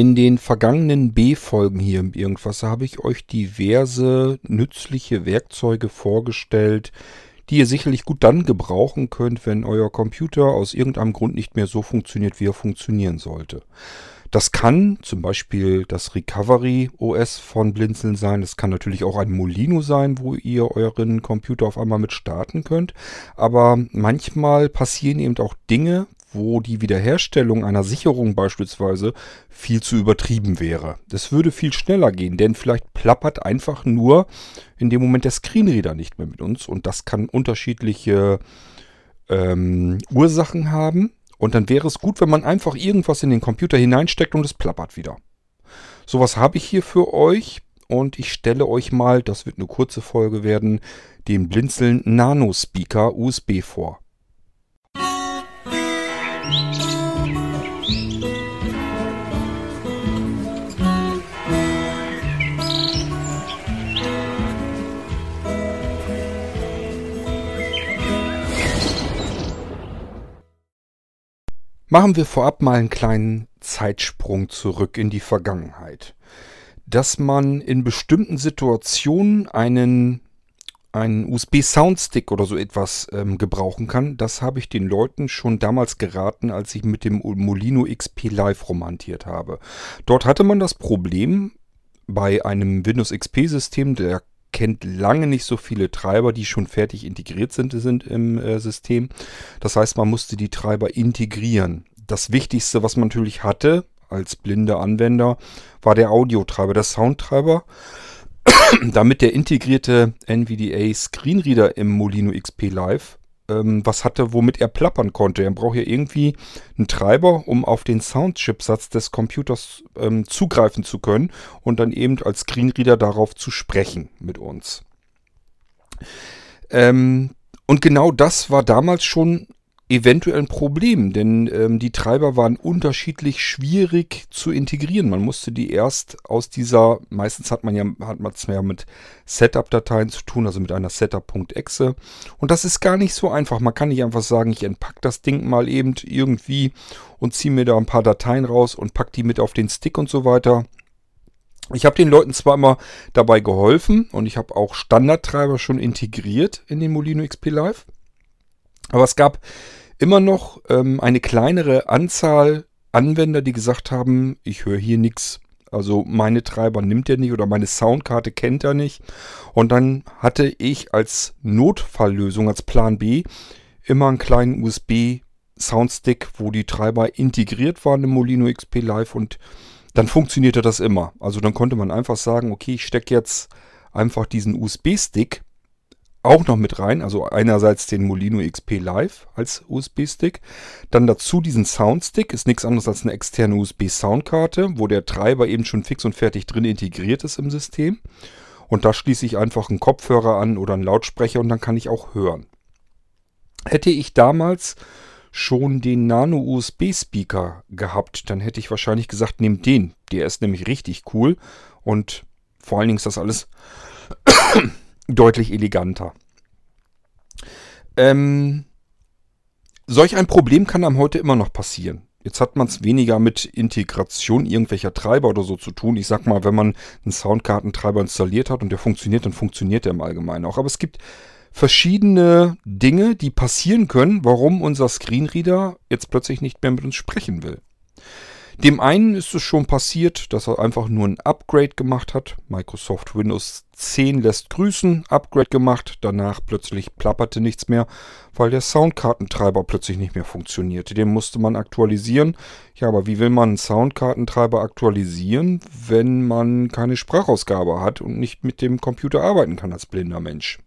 In den vergangenen B-Folgen hier im Irgendwas habe ich euch diverse nützliche Werkzeuge vorgestellt, die ihr sicherlich gut dann gebrauchen könnt, wenn euer Computer aus irgendeinem Grund nicht mehr so funktioniert, wie er funktionieren sollte. Das kann zum Beispiel das Recovery OS von Blinzeln sein. Das kann natürlich auch ein Molino sein, wo ihr euren Computer auf einmal mit starten könnt. Aber manchmal passieren eben auch Dinge, wo die Wiederherstellung einer Sicherung beispielsweise viel zu übertrieben wäre. Das würde viel schneller gehen, denn vielleicht plappert einfach nur in dem Moment der Screenreader nicht mehr mit uns und das kann unterschiedliche ähm, Ursachen haben. Und dann wäre es gut, wenn man einfach irgendwas in den Computer hineinsteckt und es plappert wieder. Sowas habe ich hier für euch und ich stelle euch mal, das wird eine kurze Folge werden, den Blinzeln Nano Speaker USB vor. Machen wir vorab mal einen kleinen Zeitsprung zurück in die Vergangenheit. Dass man in bestimmten Situationen einen, einen USB-Soundstick oder so etwas ähm, gebrauchen kann, das habe ich den Leuten schon damals geraten, als ich mit dem Molino XP Live romantiert habe. Dort hatte man das Problem, bei einem Windows XP-System, der kennt lange nicht so viele Treiber, die schon fertig integriert sind, sind im äh, System. Das heißt, man musste die Treiber integrieren. Das Wichtigste, was man natürlich hatte als blinder Anwender, war der Audiotreiber, der Soundtreiber. Damit der integrierte NVDA Screenreader im Molino XP Live ähm, was hatte, womit er plappern konnte. Er braucht ja irgendwie einen Treiber, um auf den Soundchipsatz des Computers ähm, zugreifen zu können und dann eben als Screenreader darauf zu sprechen mit uns. Ähm, und genau das war damals schon eventuell ein Problem, denn ähm, die Treiber waren unterschiedlich schwierig zu integrieren. Man musste die erst aus dieser, meistens hat man ja, hat man es mit Setup-Dateien zu tun, also mit einer Setup.exe. Und das ist gar nicht so einfach. Man kann nicht einfach sagen, ich entpacke das Ding mal eben irgendwie und ziehe mir da ein paar Dateien raus und pack die mit auf den Stick und so weiter. Ich habe den Leuten zwar immer dabei geholfen und ich habe auch Standardtreiber schon integriert in den Molino XP Live. Aber es gab immer noch ähm, eine kleinere Anzahl Anwender, die gesagt haben, ich höre hier nichts. Also meine Treiber nimmt er nicht oder meine Soundkarte kennt er nicht. Und dann hatte ich als Notfalllösung, als Plan B, immer einen kleinen USB Soundstick, wo die Treiber integriert waren im Molino XP Live und dann funktionierte das immer. Also dann konnte man einfach sagen, okay, ich stecke jetzt einfach diesen USB-Stick auch noch mit rein. Also einerseits den Molino XP Live als USB-Stick. Dann dazu diesen Soundstick. Ist nichts anderes als eine externe USB-Soundkarte, wo der Treiber eben schon fix und fertig drin integriert ist im System. Und da schließe ich einfach einen Kopfhörer an oder einen Lautsprecher und dann kann ich auch hören. Hätte ich damals schon den Nano-USB-Speaker gehabt, dann hätte ich wahrscheinlich gesagt, nehmt den. Der ist nämlich richtig cool und vor allen Dingen ist das alles deutlich eleganter. Ähm, solch ein Problem kann einem heute immer noch passieren. Jetzt hat man es weniger mit Integration irgendwelcher Treiber oder so zu tun. Ich sag mal, wenn man einen Soundkartentreiber installiert hat und der funktioniert, dann funktioniert der im Allgemeinen auch. Aber es gibt verschiedene Dinge, die passieren können, warum unser Screenreader jetzt plötzlich nicht mehr mit uns sprechen will. Dem einen ist es schon passiert, dass er einfach nur ein Upgrade gemacht hat. Microsoft Windows 10 lässt grüßen, Upgrade gemacht, danach plötzlich plapperte nichts mehr, weil der Soundkartentreiber plötzlich nicht mehr funktionierte. Den musste man aktualisieren. Ja, aber wie will man einen Soundkartentreiber aktualisieren, wenn man keine Sprachausgabe hat und nicht mit dem Computer arbeiten kann als blinder Mensch?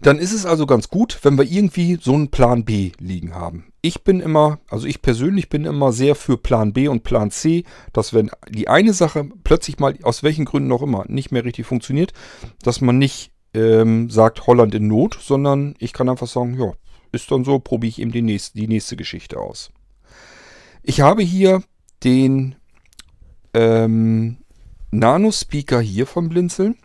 Dann ist es also ganz gut, wenn wir irgendwie so einen Plan B liegen haben. Ich bin immer, also ich persönlich bin immer sehr für Plan B und Plan C, dass wenn die eine Sache plötzlich mal, aus welchen Gründen auch immer, nicht mehr richtig funktioniert, dass man nicht ähm, sagt Holland in Not, sondern ich kann einfach sagen, ja, ist dann so, probiere ich eben die nächste, die nächste Geschichte aus. Ich habe hier den ähm, Nano-Speaker hier vom Blinzeln.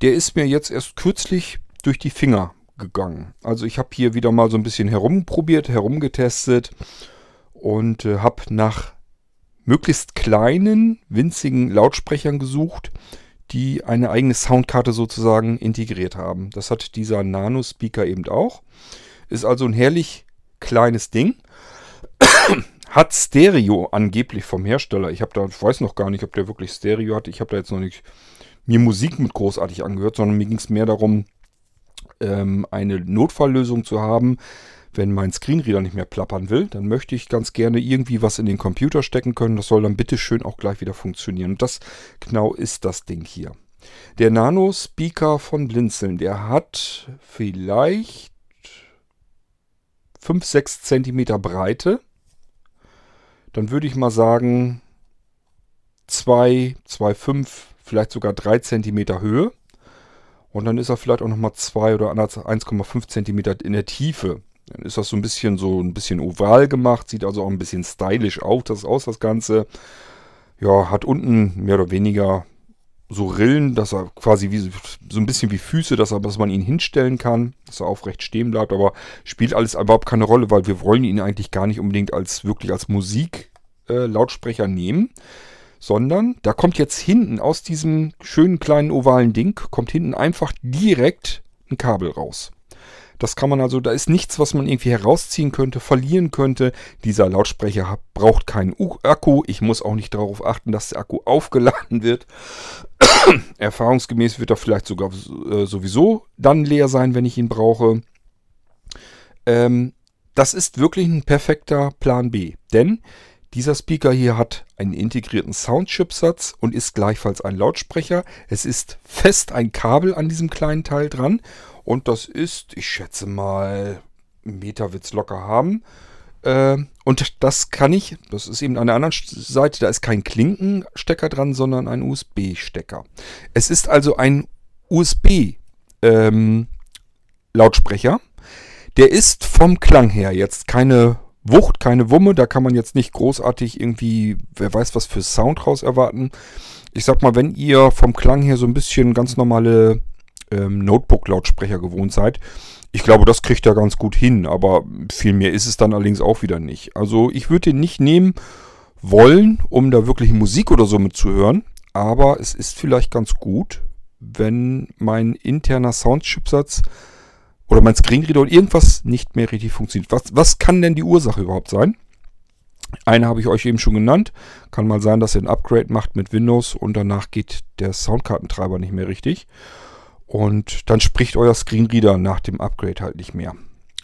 Der ist mir jetzt erst kürzlich durch die Finger gegangen. Also ich habe hier wieder mal so ein bisschen herumprobiert, herumgetestet und äh, habe nach möglichst kleinen, winzigen Lautsprechern gesucht, die eine eigene Soundkarte sozusagen integriert haben. Das hat dieser Nano-Speaker eben auch. Ist also ein herrlich kleines Ding. hat Stereo angeblich vom Hersteller. Ich habe da, ich weiß noch gar nicht, ob der wirklich Stereo hat. Ich habe da jetzt noch nicht mir Musik mit großartig angehört, sondern mir ging es mehr darum, ähm, eine Notfalllösung zu haben, wenn mein Screenreader nicht mehr plappern will, dann möchte ich ganz gerne irgendwie was in den Computer stecken können. Das soll dann bitte schön auch gleich wieder funktionieren. Und das genau ist das Ding hier. Der Nano-Speaker von Blinzeln, der hat vielleicht 5, 6 cm Breite. Dann würde ich mal sagen 2, 2,5, vielleicht sogar 3 cm Höhe. Und dann ist er vielleicht auch nochmal 2 oder 1,5 cm in der Tiefe. Dann ist das so ein bisschen so ein bisschen oval gemacht, sieht also auch ein bisschen stylisch aus, das, aus, das Ganze. Ja, hat unten mehr oder weniger so Rillen, dass er quasi wie, so ein bisschen wie Füße, dass, er, dass man ihn hinstellen kann, dass er aufrecht stehen bleibt, aber spielt alles überhaupt keine Rolle, weil wir wollen ihn eigentlich gar nicht unbedingt als wirklich als Musik-Lautsprecher äh, nehmen, sondern da kommt jetzt hinten aus diesem schönen kleinen ovalen Ding, kommt hinten einfach direkt ein Kabel raus. Das kann man also, da ist nichts, was man irgendwie herausziehen könnte, verlieren könnte. Dieser Lautsprecher braucht keinen Akku. Ich muss auch nicht darauf achten, dass der Akku aufgeladen wird. Erfahrungsgemäß wird er vielleicht sogar äh, sowieso dann leer sein, wenn ich ihn brauche. Ähm, das ist wirklich ein perfekter Plan B. Denn dieser Speaker hier hat einen integrierten Soundchipsatz und ist gleichfalls ein Lautsprecher. Es ist fest ein Kabel an diesem kleinen Teil dran und das ist, ich schätze mal, einen Meter wird es locker haben. Äh, und das kann ich, das ist eben an der anderen Seite, da ist kein Klinkenstecker dran, sondern ein USB-Stecker. Es ist also ein USB-Lautsprecher. Ähm, der ist vom Klang her jetzt keine Wucht, keine Wumme. Da kann man jetzt nicht großartig irgendwie, wer weiß was für Sound raus erwarten. Ich sag mal, wenn ihr vom Klang her so ein bisschen ganz normale ähm, Notebook-Lautsprecher gewohnt seid. Ich glaube, das kriegt er ganz gut hin, aber viel mehr ist es dann allerdings auch wieder nicht. Also ich würde den nicht nehmen wollen, um da wirklich Musik oder so mitzuhören, aber es ist vielleicht ganz gut, wenn mein interner Soundchipsatz oder mein Screenreader oder irgendwas nicht mehr richtig funktioniert. Was, was kann denn die Ursache überhaupt sein? Eine habe ich euch eben schon genannt. Kann mal sein, dass ihr ein Upgrade macht mit Windows und danach geht der Soundkartentreiber nicht mehr richtig. Und dann spricht euer Screenreader nach dem Upgrade halt nicht mehr.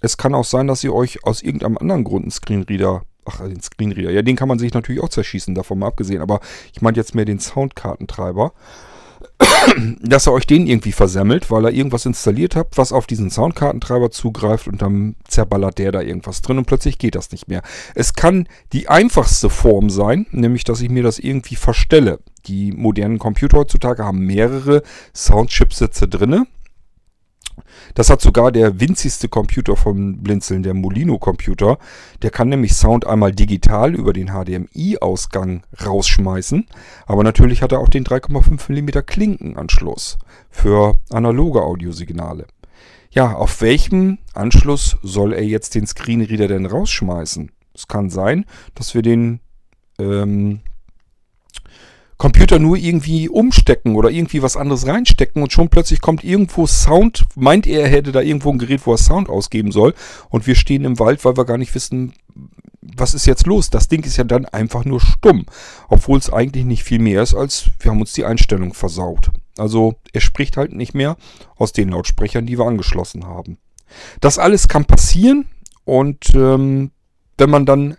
Es kann auch sein, dass ihr euch aus irgendeinem anderen Grund einen Screenreader, ach, den Screenreader, ja, den kann man sich natürlich auch zerschießen, davon mal abgesehen, aber ich meine jetzt mehr den Soundkartentreiber dass er euch den irgendwie versemmelt, weil er irgendwas installiert hat, was auf diesen Soundkartentreiber zugreift und dann zerballert der da irgendwas drin und plötzlich geht das nicht mehr. Es kann die einfachste Form sein, nämlich dass ich mir das irgendwie verstelle. Die modernen Computer heutzutage haben mehrere Soundchipsätze drinne das hat sogar der winzigste Computer vom Blinzeln, der Molino-Computer. Der kann nämlich Sound einmal digital über den HDMI-Ausgang rausschmeißen. Aber natürlich hat er auch den 3,5 mm Klinkenanschluss für analoge Audiosignale. Ja, auf welchem Anschluss soll er jetzt den Screenreader denn rausschmeißen? Es kann sein, dass wir den ähm, Computer nur irgendwie umstecken oder irgendwie was anderes reinstecken und schon plötzlich kommt irgendwo Sound, meint er, er hätte da irgendwo ein Gerät, wo er Sound ausgeben soll und wir stehen im Wald, weil wir gar nicht wissen, was ist jetzt los? Das Ding ist ja dann einfach nur stumm, obwohl es eigentlich nicht viel mehr ist, als wir haben uns die Einstellung versaut. Also er spricht halt nicht mehr aus den Lautsprechern, die wir angeschlossen haben. Das alles kann passieren und ähm, wenn man dann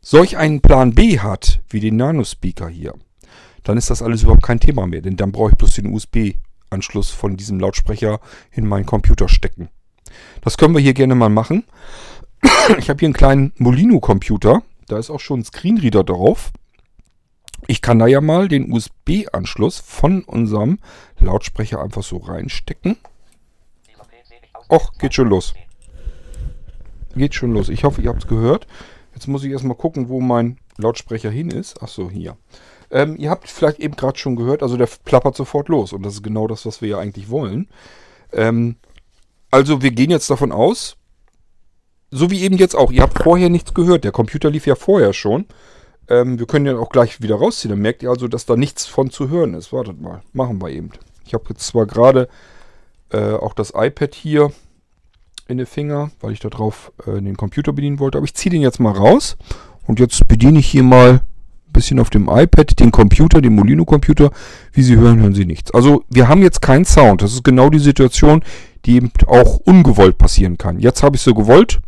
solch einen Plan B hat, wie den Nano-Speaker hier, dann ist das alles überhaupt kein Thema mehr. Denn dann brauche ich bloß den USB-Anschluss von diesem Lautsprecher in meinen Computer stecken. Das können wir hier gerne mal machen. Ich habe hier einen kleinen Molino-Computer. Da ist auch schon ein Screenreader drauf. Ich kann da ja mal den USB-Anschluss von unserem Lautsprecher einfach so reinstecken. Och, geht schon los. Geht schon los. Ich hoffe, ihr habt es gehört. Jetzt muss ich erstmal gucken, wo mein Lautsprecher hin ist. Achso, hier. Ähm, ihr habt vielleicht eben gerade schon gehört, also der plappert sofort los. Und das ist genau das, was wir ja eigentlich wollen. Ähm, also wir gehen jetzt davon aus, so wie eben jetzt auch, ihr habt vorher nichts gehört, der Computer lief ja vorher schon. Ähm, wir können ja auch gleich wieder rausziehen. Dann merkt ihr also, dass da nichts von zu hören ist. Wartet mal, machen wir eben. Ich habe jetzt zwar gerade äh, auch das iPad hier in den Finger, weil ich darauf äh, den Computer bedienen wollte. Aber ich ziehe den jetzt mal raus. Und jetzt bediene ich hier mal bisschen auf dem iPad den Computer, den Molino-Computer. Wie Sie hören, hören Sie nichts. Also wir haben jetzt keinen Sound. Das ist genau die Situation, die eben auch ungewollt passieren kann. Jetzt habe ich so gewollt.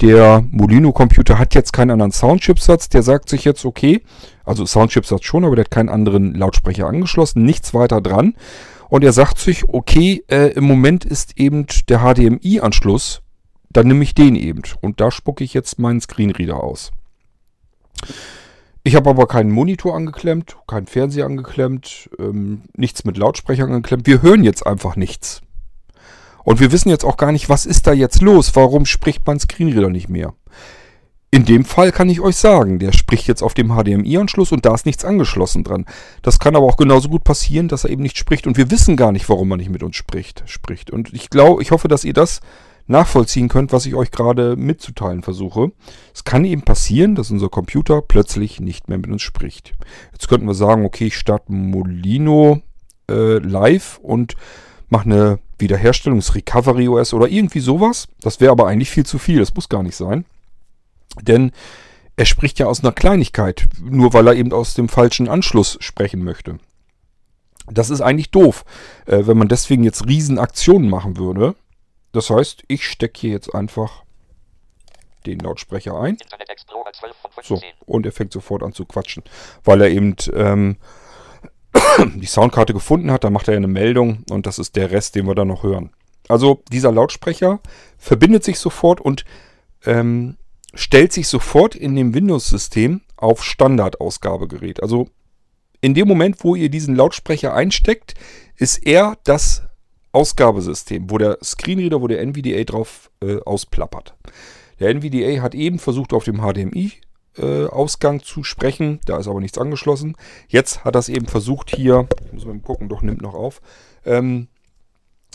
Der Molino-Computer hat jetzt keinen anderen Soundchipsatz. Der sagt sich jetzt, okay, also Soundchipsatz schon, aber der hat keinen anderen Lautsprecher angeschlossen, nichts weiter dran. Und er sagt sich, okay, äh, im Moment ist eben der HDMI-Anschluss, dann nehme ich den eben. Und da spucke ich jetzt meinen Screenreader aus. Ich habe aber keinen Monitor angeklemmt, keinen Fernseher angeklemmt, ähm, nichts mit Lautsprechern angeklemmt. Wir hören jetzt einfach nichts. Und wir wissen jetzt auch gar nicht, was ist da jetzt los? Warum spricht mein Screenreader nicht mehr? In dem Fall kann ich euch sagen, der spricht jetzt auf dem HDMI-Anschluss und da ist nichts angeschlossen dran. Das kann aber auch genauso gut passieren, dass er eben nicht spricht und wir wissen gar nicht, warum er nicht mit uns spricht. spricht. Und ich glaube, ich hoffe, dass ihr das nachvollziehen könnt, was ich euch gerade mitzuteilen versuche. Es kann eben passieren, dass unser Computer plötzlich nicht mehr mit uns spricht. Jetzt könnten wir sagen, okay, ich starte Molino äh, live und mache eine Wiederherstellungs-Recovery OS oder irgendwie sowas. Das wäre aber eigentlich viel zu viel. Das muss gar nicht sein. Denn er spricht ja aus einer Kleinigkeit, nur weil er eben aus dem falschen Anschluss sprechen möchte. Das ist eigentlich doof, äh, wenn man deswegen jetzt Riesenaktionen machen würde. Das heißt, ich stecke hier jetzt einfach den Lautsprecher ein. So, und er fängt sofort an zu quatschen, weil er eben ähm, die Soundkarte gefunden hat. Dann macht er eine Meldung und das ist der Rest, den wir dann noch hören. Also dieser Lautsprecher verbindet sich sofort und ähm, stellt sich sofort in dem Windows-System auf Standardausgabegerät. Also in dem Moment, wo ihr diesen Lautsprecher einsteckt, ist er das Ausgabesystem, wo der Screenreader, wo der NVDA drauf äh, ausplappert. Der NVDA hat eben versucht, auf dem HDMI-Ausgang äh, zu sprechen. Da ist aber nichts angeschlossen. Jetzt hat es eben versucht, hier, muss man gucken, doch nimmt noch auf. Ähm,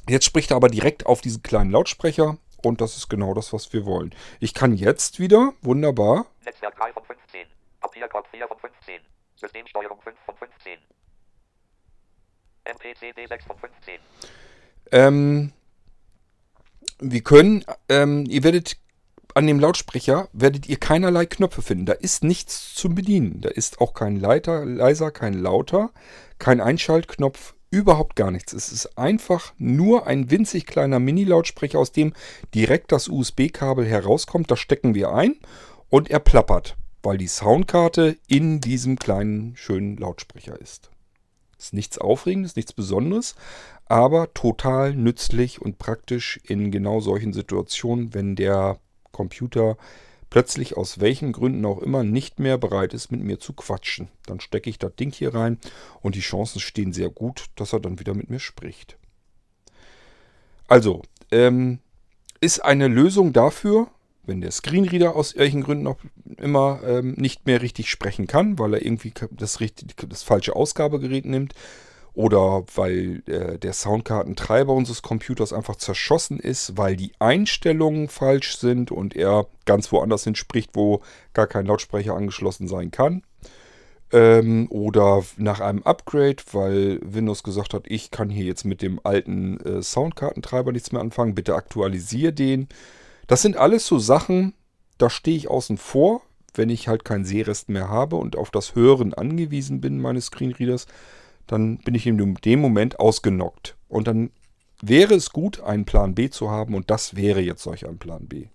jetzt spricht er aber direkt auf diesen kleinen Lautsprecher und das ist genau das, was wir wollen. Ich kann jetzt wieder, wunderbar. Netzwerk 3 von 15. Papierkorb 4 von 15. Systemsteuerung 5 von 15. MPCD 6 von 15. Ähm, wir können, ähm, ihr werdet an dem Lautsprecher werdet ihr keinerlei Knöpfe finden. Da ist nichts zu bedienen. Da ist auch kein Leiter, leiser, kein lauter, kein Einschaltknopf, überhaupt gar nichts. Es ist einfach nur ein winzig kleiner Mini-Lautsprecher, aus dem direkt das USB-Kabel herauskommt. Das stecken wir ein und er plappert, weil die Soundkarte in diesem kleinen, schönen Lautsprecher ist. Ist nichts Aufregendes, nichts Besonderes, aber total nützlich und praktisch in genau solchen Situationen, wenn der Computer plötzlich aus welchen Gründen auch immer nicht mehr bereit ist, mit mir zu quatschen. Dann stecke ich das Ding hier rein und die Chancen stehen sehr gut, dass er dann wieder mit mir spricht. Also, ähm, ist eine Lösung dafür, wenn der Screenreader aus welchen Gründen auch immer ähm, nicht mehr richtig sprechen kann, weil er irgendwie das, richtig, das falsche Ausgabegerät nimmt, oder weil äh, der Soundkartentreiber unseres Computers einfach zerschossen ist, weil die Einstellungen falsch sind und er ganz woanders hinspricht, wo gar kein Lautsprecher angeschlossen sein kann. Ähm, oder nach einem Upgrade, weil Windows gesagt hat, ich kann hier jetzt mit dem alten äh, Soundkartentreiber nichts mehr anfangen, bitte aktualisiere den. Das sind alles so Sachen, da stehe ich außen vor, wenn ich halt keinen Sehrest mehr habe und auf das Hören angewiesen bin meines Screenreaders dann bin ich in dem Moment ausgenockt. Und dann wäre es gut, einen Plan B zu haben und das wäre jetzt solch ein Plan B.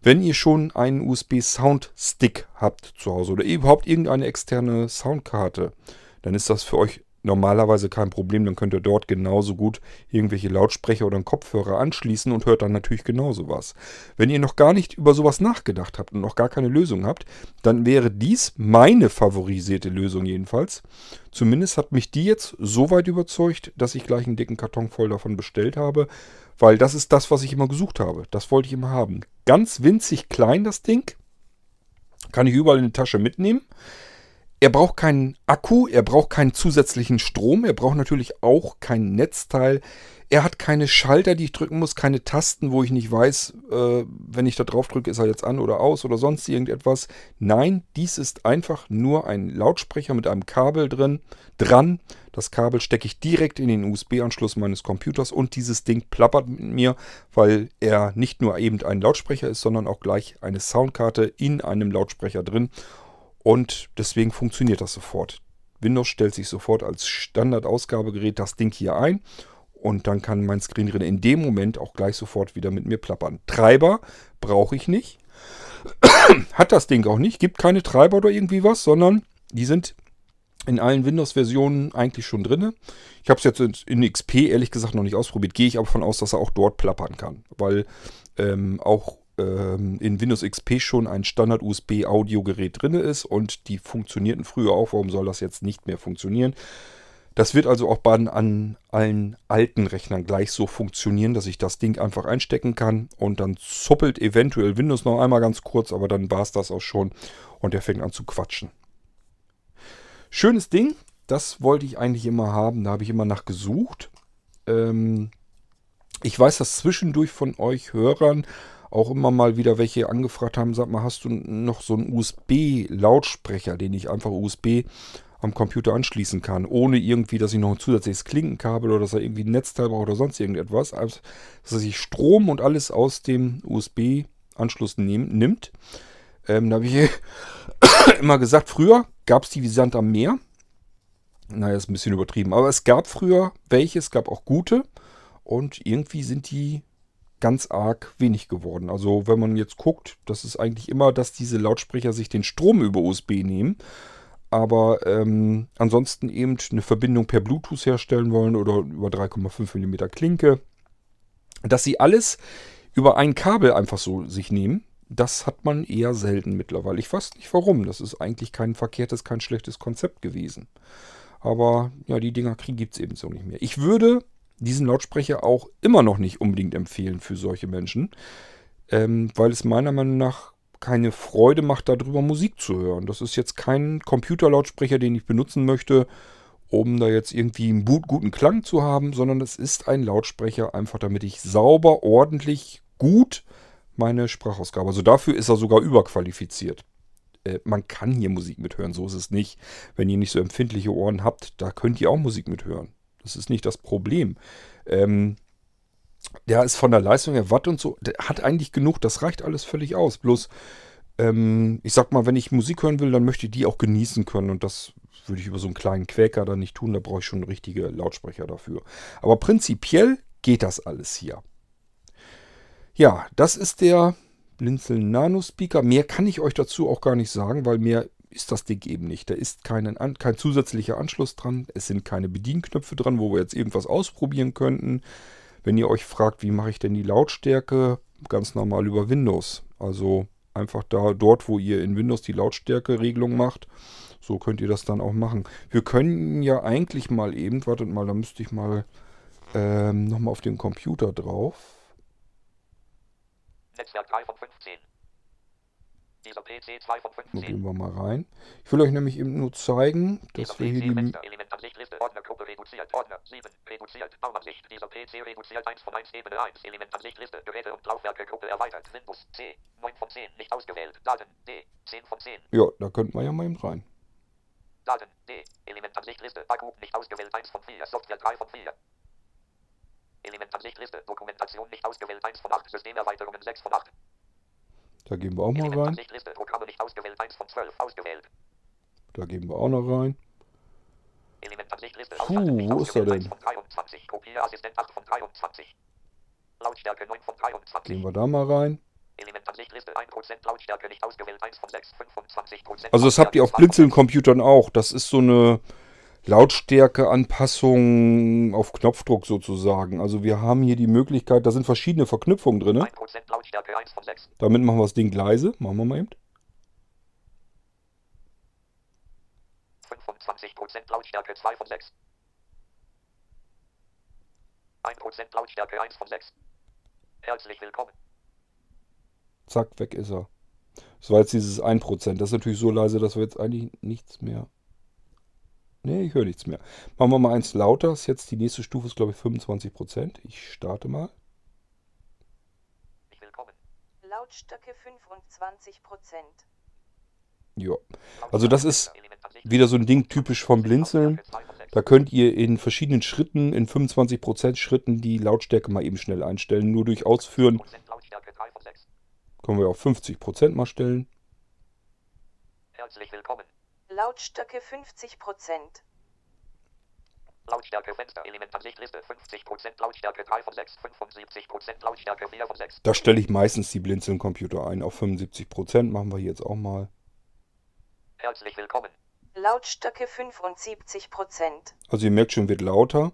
Wenn ihr schon einen USB-Sound-Stick habt zu Hause oder überhaupt irgendeine externe Soundkarte, dann ist das für euch normalerweise kein Problem. Dann könnt ihr dort genauso gut irgendwelche Lautsprecher oder einen Kopfhörer anschließen und hört dann natürlich genauso was. Wenn ihr noch gar nicht über sowas nachgedacht habt und noch gar keine Lösung habt, dann wäre dies meine favorisierte Lösung jedenfalls. Zumindest hat mich die jetzt so weit überzeugt, dass ich gleich einen dicken Karton voll davon bestellt habe, weil das ist das, was ich immer gesucht habe. Das wollte ich immer haben. Ganz winzig klein das Ding. Kann ich überall in die Tasche mitnehmen er braucht keinen Akku, er braucht keinen zusätzlichen Strom, er braucht natürlich auch kein Netzteil. Er hat keine Schalter, die ich drücken muss, keine Tasten, wo ich nicht weiß, äh, wenn ich da drauf drücke, ist er jetzt an oder aus oder sonst irgendetwas. Nein, dies ist einfach nur ein Lautsprecher mit einem Kabel drin, dran. Das Kabel stecke ich direkt in den USB-Anschluss meines Computers und dieses Ding plappert mit mir, weil er nicht nur eben ein Lautsprecher ist, sondern auch gleich eine Soundkarte in einem Lautsprecher drin. Und deswegen funktioniert das sofort. Windows stellt sich sofort als Standardausgabegerät das Ding hier ein und dann kann mein Screenreader in dem Moment auch gleich sofort wieder mit mir plappern. Treiber brauche ich nicht. Hat das Ding auch nicht. Gibt keine Treiber oder irgendwie was, sondern die sind in allen Windows-Versionen eigentlich schon drin. Ich habe es jetzt in XP ehrlich gesagt noch nicht ausprobiert. Gehe ich aber von aus, dass er auch dort plappern kann. Weil ähm, auch ähm, in Windows XP schon ein Standard-USB-Audiogerät drin ist und die funktionierten früher auch. Warum soll das jetzt nicht mehr funktionieren? Das wird also auch bei an allen alten Rechnern gleich so funktionieren, dass ich das Ding einfach einstecken kann und dann zuppelt eventuell Windows noch einmal ganz kurz, aber dann war es das auch schon und der fängt an zu quatschen. Schönes Ding, das wollte ich eigentlich immer haben, da habe ich immer nach gesucht. Ähm, ich weiß, dass zwischendurch von euch Hörern auch immer mal wieder welche angefragt haben, sag mal, hast du noch so einen USB-Lautsprecher, den ich einfach USB am Computer anschließen kann, ohne irgendwie, dass ich noch ein zusätzliches Klinkenkabel oder dass er irgendwie ein Netzteil braucht oder sonst irgendetwas. Also, dass sich Strom und alles aus dem USB-Anschluss nimmt. Ähm, da habe ich immer gesagt, früher gab es die wie Sand am Meer. Naja, ist ein bisschen übertrieben. Aber es gab früher welche, es gab auch gute. Und irgendwie sind die ganz arg wenig geworden. Also wenn man jetzt guckt, das ist eigentlich immer, dass diese Lautsprecher sich den Strom über USB nehmen aber ähm, ansonsten eben eine Verbindung per Bluetooth herstellen wollen oder über 3,5 mm Klinke, dass sie alles über ein Kabel einfach so sich nehmen, das hat man eher selten mittlerweile. Ich weiß nicht warum. Das ist eigentlich kein verkehrtes, kein schlechtes Konzept gewesen. Aber ja, die Dinger gibt es eben so nicht mehr. Ich würde diesen Lautsprecher auch immer noch nicht unbedingt empfehlen für solche Menschen, ähm, weil es meiner Meinung nach keine Freude macht, darüber Musik zu hören. Das ist jetzt kein Computerlautsprecher, den ich benutzen möchte, um da jetzt irgendwie einen guten Klang zu haben, sondern es ist ein Lautsprecher, einfach damit ich sauber, ordentlich, gut meine Sprachausgabe. Also dafür ist er sogar überqualifiziert. Äh, man kann hier Musik mithören, so ist es nicht. Wenn ihr nicht so empfindliche Ohren habt, da könnt ihr auch Musik mithören. Das ist nicht das Problem. Ähm, der ist von der Leistung her Watt und so, der hat eigentlich genug, das reicht alles völlig aus. Bloß, ähm, ich sag mal, wenn ich Musik hören will, dann möchte ich die auch genießen können und das würde ich über so einen kleinen Quäker dann nicht tun, da brauche ich schon richtige Lautsprecher dafür. Aber prinzipiell geht das alles hier. Ja, das ist der Blinzeln Nano Speaker. Mehr kann ich euch dazu auch gar nicht sagen, weil mehr ist das Ding eben nicht. Da ist kein, kein zusätzlicher Anschluss dran. Es sind keine Bedienknöpfe dran, wo wir jetzt irgendwas ausprobieren könnten. Wenn ihr euch fragt, wie mache ich denn die Lautstärke, ganz normal über Windows. Also einfach da dort, wo ihr in Windows die Lautstärke-Regelung macht. So könnt ihr das dann auch machen. Wir können ja eigentlich mal eben, wartet mal, da müsste ich mal ähm, nochmal auf den Computer drauf. Netzwerk 3 von 15. Dieser PC 2 von 15. Gehen wir mal rein. Ich will euch nämlich eben nur zeigen, dass wir hier die... Elementansichtliste, Ordnergruppe reduziert, Ordner 7, reduziert, Baumansicht. Dieser PC reduziert 1 von 1, Ebene 1, Elementansichtliste, Geräte und Laufwerke, Gruppe erweitert, Windows C, 9 von 10, nicht ausgewählt, Daten D, 10 von 10. Ja, da könnten wir ja mal eben rein. Daten D, Elementansichtliste, Akku, nicht ausgewählt, 1 von 4, Software 3 von 4. Elementansichtliste, Dokumentation nicht ausgewählt, 1 von 8, Systemerweiterungen 6 von 8. Da gehen wir auch mal rein. Da gehen wir auch noch rein. Puh, wo ist er denn? Gehen wir da mal rein. Also das habt ihr auf Blinzeln-Computern auch. Das ist so eine Lautstärke-Anpassung auf Knopfdruck sozusagen. Also wir haben hier die Möglichkeit, da sind verschiedene Verknüpfungen drin. Damit machen wir das Ding leise. Machen wir mal eben. 25% Lautstärke 2 von 6. 1% Lautstärke 1 von 6. Herzlich willkommen. Zack, weg ist er. Das war jetzt dieses 1%. Das ist natürlich so leise, dass wir jetzt eigentlich nichts mehr... Ne, ich höre nichts mehr. Machen wir mal eins lauter. Ist jetzt die nächste Stufe ist, glaube ich, 25%. Ich starte mal. Lautstärke 25%. Ja, also das ist wieder so ein Ding typisch vom Blinzeln. Da könnt ihr in verschiedenen Schritten, in 25% Schritten die Lautstärke mal eben schnell einstellen. Nur durch Ausführen können wir auf 50% mal stellen. Herzlich willkommen. Lautstärke 50%. Lautstärke Fenster, Element Ansichtliste, 50%, Lautstärke 3 von 6, 75%, Lautstärke 4 von 6. Da stelle ich meistens die Blinzeln-Computer ein auf 75%. Machen wir jetzt auch mal. Herzlich willkommen. Lautstärke 75%. Also ihr merkt schon, wird lauter.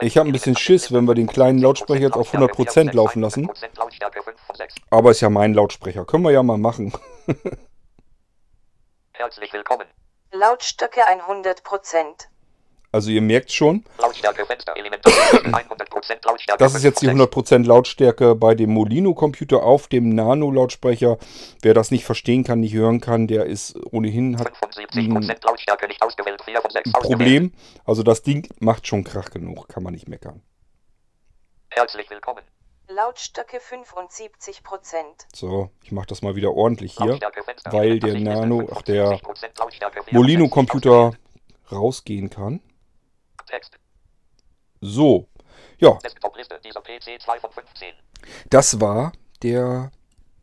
Ich habe ein bisschen Schiss, wenn wir den kleinen Lautsprecher jetzt auf 100% laufen lassen. Aber ist ja mein Lautsprecher. Können wir ja mal machen. Herzlich willkommen. Lautstärke 100%. Also ihr merkt schon, das ist jetzt die 100% Lautstärke bei dem Molino-Computer auf dem Nano-Lautsprecher. Wer das nicht verstehen kann, nicht hören kann, der ist ohnehin hat ein Problem. Also das Ding macht schon Krach genug, kann man nicht meckern. Herzlich willkommen. Lautstärke 75%. So, ich mache das mal wieder ordentlich hier, weil der Nano, ach der Molino-Computer rausgehen kann. So, ja. Das war der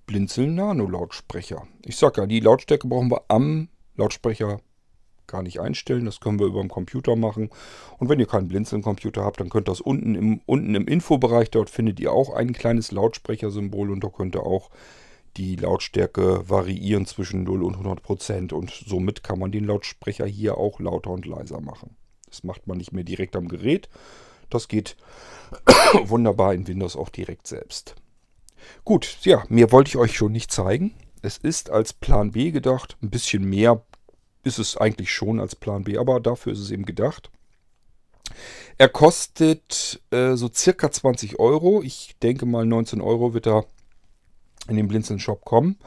Blinzeln Nano Lautsprecher. Ich sag ja, die Lautstärke brauchen wir am Lautsprecher gar nicht einstellen. Das können wir über den Computer machen. Und wenn ihr keinen Blinzeln-Computer habt, dann könnt ihr das unten im, unten im Infobereich, dort findet ihr auch ein kleines Lautsprechersymbol und da könnt ihr auch die Lautstärke variieren zwischen 0 und 100 Prozent. Und somit kann man den Lautsprecher hier auch lauter und leiser machen. Das macht man nicht mehr direkt am Gerät. Das geht wunderbar in Windows auch direkt selbst. Gut, ja, mehr wollte ich euch schon nicht zeigen. Es ist als Plan B gedacht. Ein bisschen mehr ist es eigentlich schon als Plan B, aber dafür ist es eben gedacht. Er kostet äh, so circa 20 Euro. Ich denke mal 19 Euro wird er in den Blinzeln Shop kommen.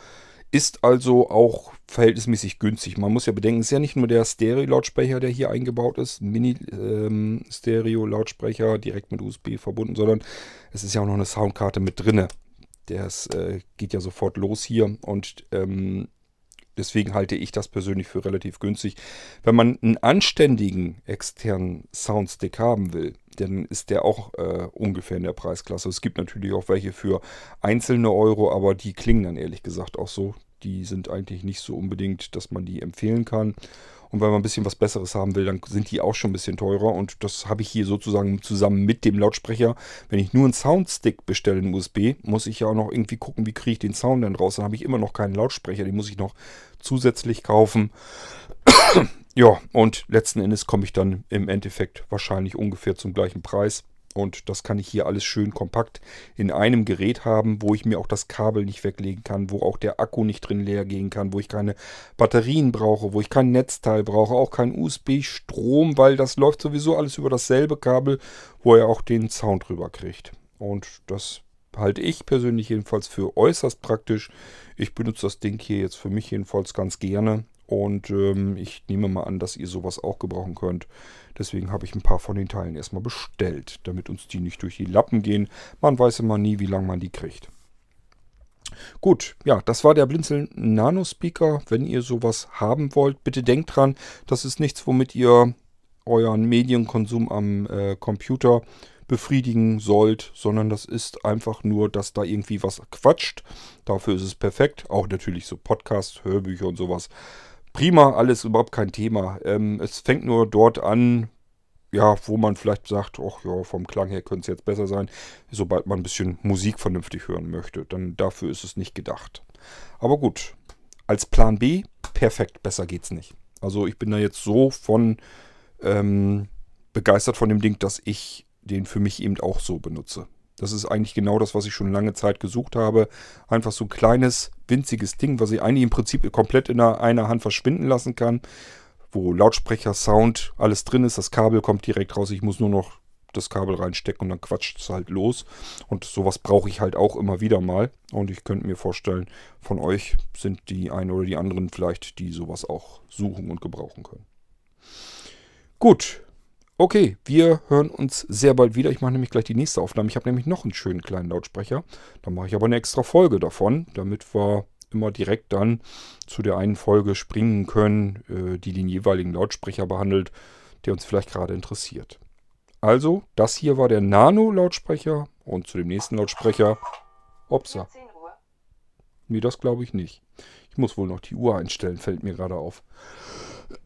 Ist also auch verhältnismäßig günstig. Man muss ja bedenken, es ist ja nicht nur der Stereo-Lautsprecher, der hier eingebaut ist, Mini-Stereo-Lautsprecher, ähm, direkt mit USB verbunden, sondern es ist ja auch noch eine Soundkarte mit drinne. Das äh, geht ja sofort los hier und ähm, deswegen halte ich das persönlich für relativ günstig. Wenn man einen anständigen externen Soundstick haben will, dann ist der auch äh, ungefähr in der Preisklasse. Es gibt natürlich auch welche für einzelne Euro, aber die klingen dann ehrlich gesagt auch so. Die sind eigentlich nicht so unbedingt, dass man die empfehlen kann. Und wenn man ein bisschen was Besseres haben will, dann sind die auch schon ein bisschen teurer. Und das habe ich hier sozusagen zusammen mit dem Lautsprecher. Wenn ich nur einen Soundstick bestelle in USB, muss ich ja auch noch irgendwie gucken, wie kriege ich den Sound denn raus. Dann habe ich immer noch keinen Lautsprecher. Den muss ich noch zusätzlich kaufen. ja, und letzten Endes komme ich dann im Endeffekt wahrscheinlich ungefähr zum gleichen Preis. Und das kann ich hier alles schön kompakt in einem Gerät haben, wo ich mir auch das Kabel nicht weglegen kann, wo auch der Akku nicht drin leer gehen kann, wo ich keine Batterien brauche, wo ich kein Netzteil brauche, auch kein USB-Strom, weil das läuft sowieso alles über dasselbe Kabel, wo er auch den Sound rüber kriegt. Und das halte ich persönlich jedenfalls für äußerst praktisch. Ich benutze das Ding hier jetzt für mich jedenfalls ganz gerne. Und ähm, ich nehme mal an, dass ihr sowas auch gebrauchen könnt. Deswegen habe ich ein paar von den Teilen erstmal bestellt, damit uns die nicht durch die Lappen gehen. Man weiß immer nie, wie lange man die kriegt. Gut, ja, das war der Blinzeln Nano Speaker. Wenn ihr sowas haben wollt, bitte denkt dran, das ist nichts, womit ihr euren Medienkonsum am äh, Computer befriedigen sollt, sondern das ist einfach nur, dass da irgendwie was quatscht. Dafür ist es perfekt. Auch natürlich so Podcasts, Hörbücher und sowas prima, alles überhaupt kein Thema. Ähm, es fängt nur dort an, ja, wo man vielleicht sagt, ach ja, vom Klang her könnte es jetzt besser sein, sobald man ein bisschen Musik vernünftig hören möchte. Dann dafür ist es nicht gedacht. Aber gut, als Plan B, perfekt, besser geht's nicht. Also ich bin da jetzt so von ähm, begeistert von dem Ding, dass ich den für mich eben auch so benutze. Das ist eigentlich genau das, was ich schon lange Zeit gesucht habe. Einfach so ein kleines, winziges Ding, was ich eigentlich im Prinzip komplett in einer Hand verschwinden lassen kann. Wo Lautsprecher, Sound, alles drin ist. Das Kabel kommt direkt raus. Ich muss nur noch das Kabel reinstecken und dann quatscht es halt los. Und sowas brauche ich halt auch immer wieder mal. Und ich könnte mir vorstellen, von euch sind die einen oder die anderen vielleicht, die sowas auch suchen und gebrauchen können. Gut, Okay, wir hören uns sehr bald wieder. Ich mache nämlich gleich die nächste Aufnahme. Ich habe nämlich noch einen schönen kleinen Lautsprecher. Da mache ich aber eine extra Folge davon, damit wir immer direkt dann zu der einen Folge springen können, äh, die den jeweiligen Lautsprecher behandelt, der uns vielleicht gerade interessiert. Also, das hier war der Nano-Lautsprecher und zu dem nächsten Lautsprecher. Opsa. Nee, das glaube ich nicht. Ich muss wohl noch die Uhr einstellen, fällt mir gerade auf.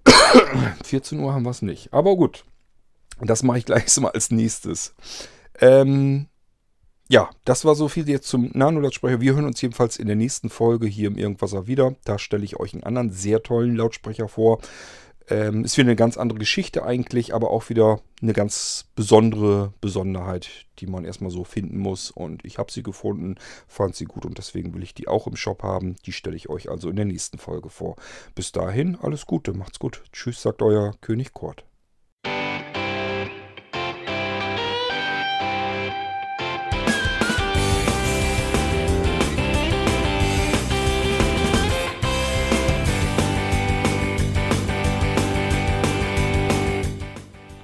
14 Uhr haben wir es nicht. Aber gut, das mache ich gleich mal als nächstes. Ähm, ja, das war so viel jetzt zum Nano-Lautsprecher. Wir hören uns jedenfalls in der nächsten Folge hier im Irgendwasser wieder. Da stelle ich euch einen anderen sehr tollen Lautsprecher vor. Ähm, ist wieder eine ganz andere Geschichte eigentlich, aber auch wieder eine ganz besondere Besonderheit, die man erstmal so finden muss. Und ich habe sie gefunden, fand sie gut und deswegen will ich die auch im Shop haben. Die stelle ich euch also in der nächsten Folge vor. Bis dahin, alles Gute, macht's gut. Tschüss, sagt euer König Kurt.